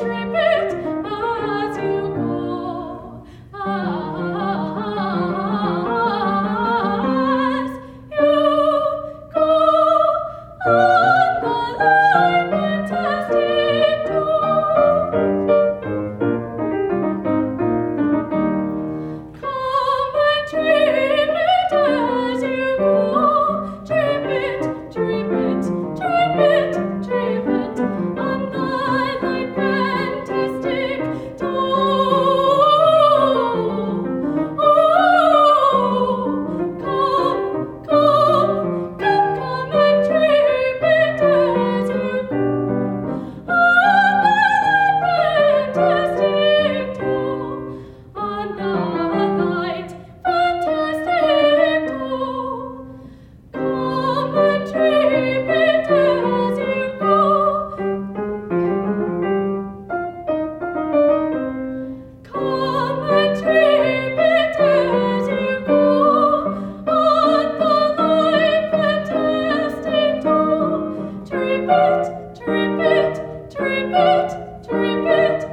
Trip it,